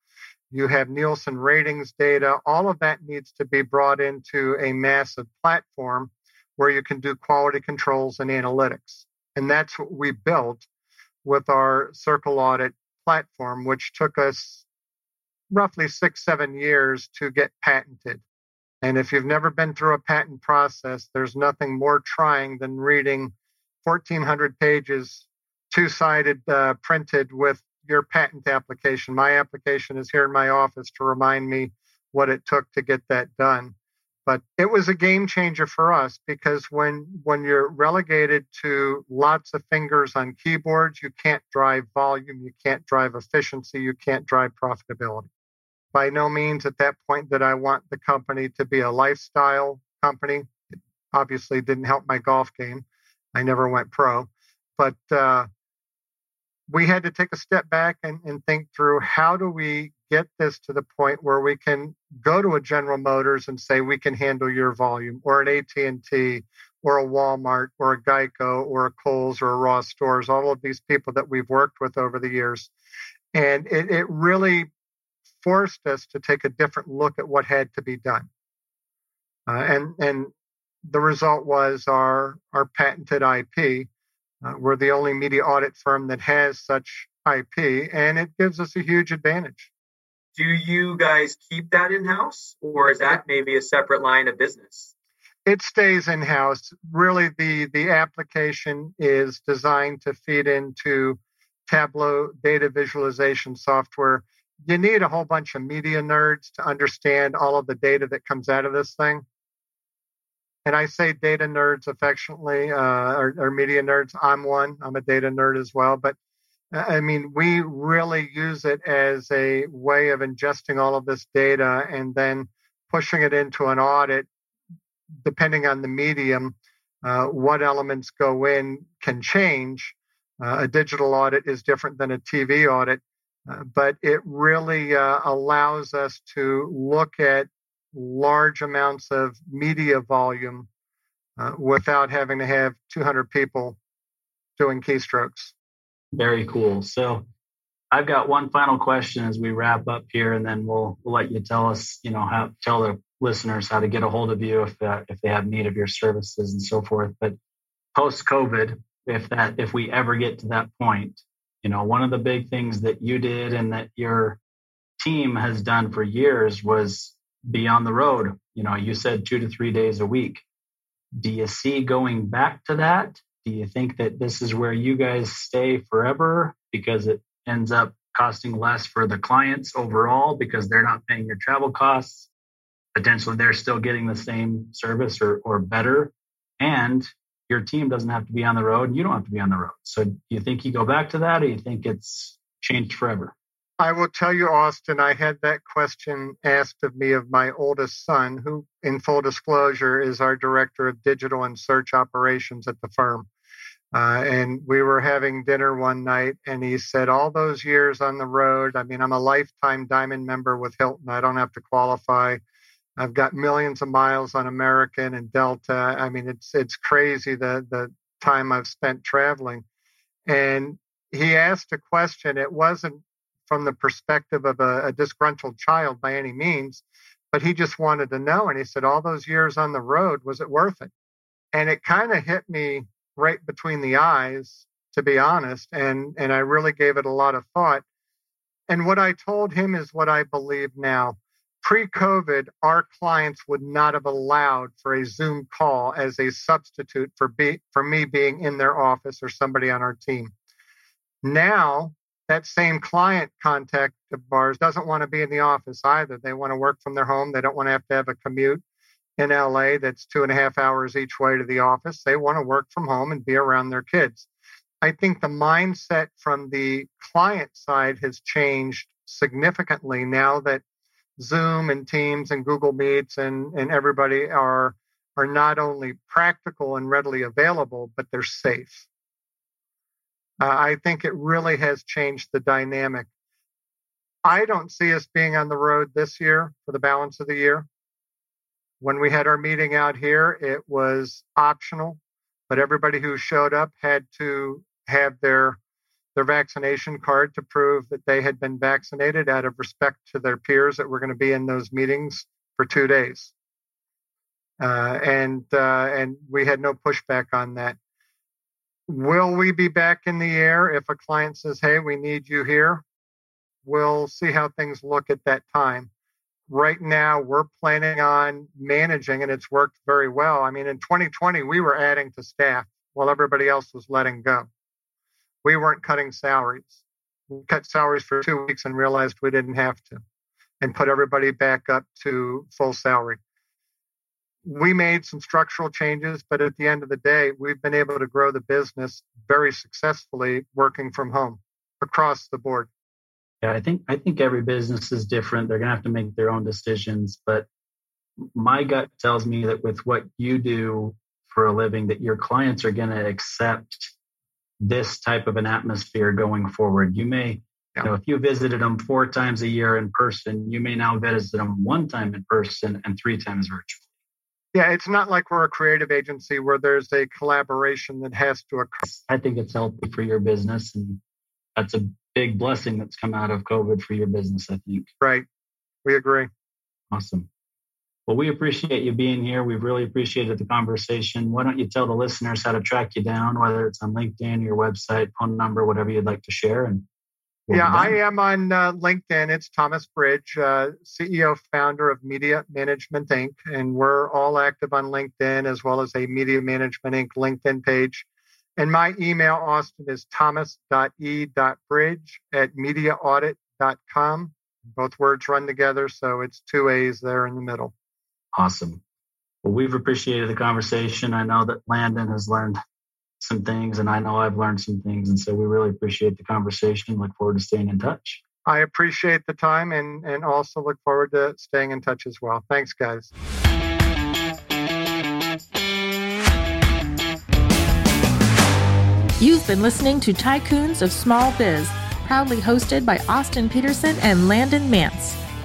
you have Nielsen ratings data. All of that needs to be brought into a massive platform where you can do quality controls and analytics. And that's what we built with our Circle Audit platform, which took us roughly six, seven years to get patented. And if you've never been through a patent process, there's nothing more trying than reading 1,400 pages, two sided uh, printed with your patent application. My application is here in my office to remind me what it took to get that done. But it was a game changer for us because when when you're relegated to lots of fingers on keyboards, you can't drive volume, you can't drive efficiency, you can't drive profitability. By no means at that point did I want the company to be a lifestyle company. It obviously didn't help my golf game. I never went pro, but uh, we had to take a step back and, and think through how do we get this to the point where we can go to a General Motors and say we can handle your volume, or an AT&T, or a Walmart, or a Geico, or a Kohl's, or a Ross Stores, all of these people that we've worked with over the years, and it, it really forced us to take a different look at what had to be done, uh, and and the result was our our patented IP. Uh, we're the only media audit firm that has such IP, and it gives us a huge advantage do you guys keep that in house or is that maybe a separate line of business? It stays in house. Really, the, the application is designed to feed into Tableau data visualization software. You need a whole bunch of media nerds to understand all of the data that comes out of this thing. And I say data nerds affectionately, uh, or, or media nerds. I'm one. I'm a data nerd as well. But I mean, we really use it as a way of ingesting all of this data and then pushing it into an audit, depending on the medium. Uh, what elements go in can change. Uh, a digital audit is different than a TV audit, uh, but it really uh, allows us to look at large amounts of media volume uh, without having to have 200 people doing keystrokes. Very cool. So I've got one final question as we wrap up here, and then we'll, we'll let you tell us, you know, how tell the listeners how to get a hold of you if uh, if they have need of your services and so forth. But post COVID, if that if we ever get to that point, you know, one of the big things that you did and that your team has done for years was be on the road. You know, you said two to three days a week. Do you see going back to that? Do you think that this is where you guys stay forever because it ends up costing less for the clients overall because they're not paying your travel costs? Potentially, they're still getting the same service or, or better. And your team doesn't have to be on the road you don't have to be on the road. So, do you think you go back to that or you think it's changed forever? I will tell you, Austin, I had that question asked of me of my oldest son, who, in full disclosure, is our director of digital and search operations at the firm. Uh, and we were having dinner one night, and he said, All those years on the road, I mean, I'm a lifetime diamond member with Hilton. I don't have to qualify. I've got millions of miles on American and Delta. I mean, it's it's crazy the the time I've spent traveling. And he asked a question. It wasn't from the perspective of a, a disgruntled child by any means, but he just wanted to know. And he said, All those years on the road, was it worth it? And it kind of hit me right between the eyes, to be honest. And, and I really gave it a lot of thought. And what I told him is what I believe now. Pre COVID, our clients would not have allowed for a Zoom call as a substitute for, be, for me being in their office or somebody on our team. Now, that same client contact of ours doesn't want to be in the office either. They want to work from their home. They don't want to have to have a commute in LA that's two and a half hours each way to the office. They want to work from home and be around their kids. I think the mindset from the client side has changed significantly now that Zoom and Teams and Google Meets and, and everybody are are not only practical and readily available, but they're safe. Uh, I think it really has changed the dynamic. I don't see us being on the road this year for the balance of the year. When we had our meeting out here, it was optional, but everybody who showed up had to have their their vaccination card to prove that they had been vaccinated out of respect to their peers that were going to be in those meetings for two days. Uh, and uh, and we had no pushback on that. Will we be back in the air if a client says, "Hey, we need you here"? We'll see how things look at that time right now we're planning on managing and it's worked very well. I mean, in 2020, we were adding to staff while everybody else was letting go. We weren't cutting salaries. We cut salaries for two weeks and realized we didn't have to and put everybody back up to full salary. We made some structural changes, but at the end of the day, we've been able to grow the business very successfully working from home across the board. Yeah, I think I think every business is different. They're going to have to make their own decisions, but my gut tells me that with what you do for a living that your clients are going to accept this type of an atmosphere going forward. You may you know, if you visited them four times a year in person, you may now visit them one time in person and three times virtually. Yeah, it's not like we're a creative agency where there's a collaboration that has to occur. I think it's healthy for your business, and that's a big blessing that's come out of COVID for your business, I think. Right. We agree. Awesome. Well, we appreciate you being here. We've really appreciated the conversation. Why don't you tell the listeners how to track you down, whether it's on LinkedIn, your website, phone number, whatever you'd like to share? And yeah, I am on uh, LinkedIn. It's Thomas Bridge, uh, CEO, founder of Media Management Inc., and we're all active on LinkedIn as well as a Media Management Inc. LinkedIn page. And my email, Austin, is thomas.e.bridge at mediaaudit.com. Both words run together, so it's two A's there in the middle. Awesome. Well, we've appreciated the conversation. I know that Landon has learned some things, and I know I've learned some things. And so we really appreciate the conversation. Look forward to staying in touch. I appreciate the time and, and also look forward to staying in touch as well. Thanks, guys. You've been listening to Tycoons of Small Biz, proudly hosted by Austin Peterson and Landon Mance.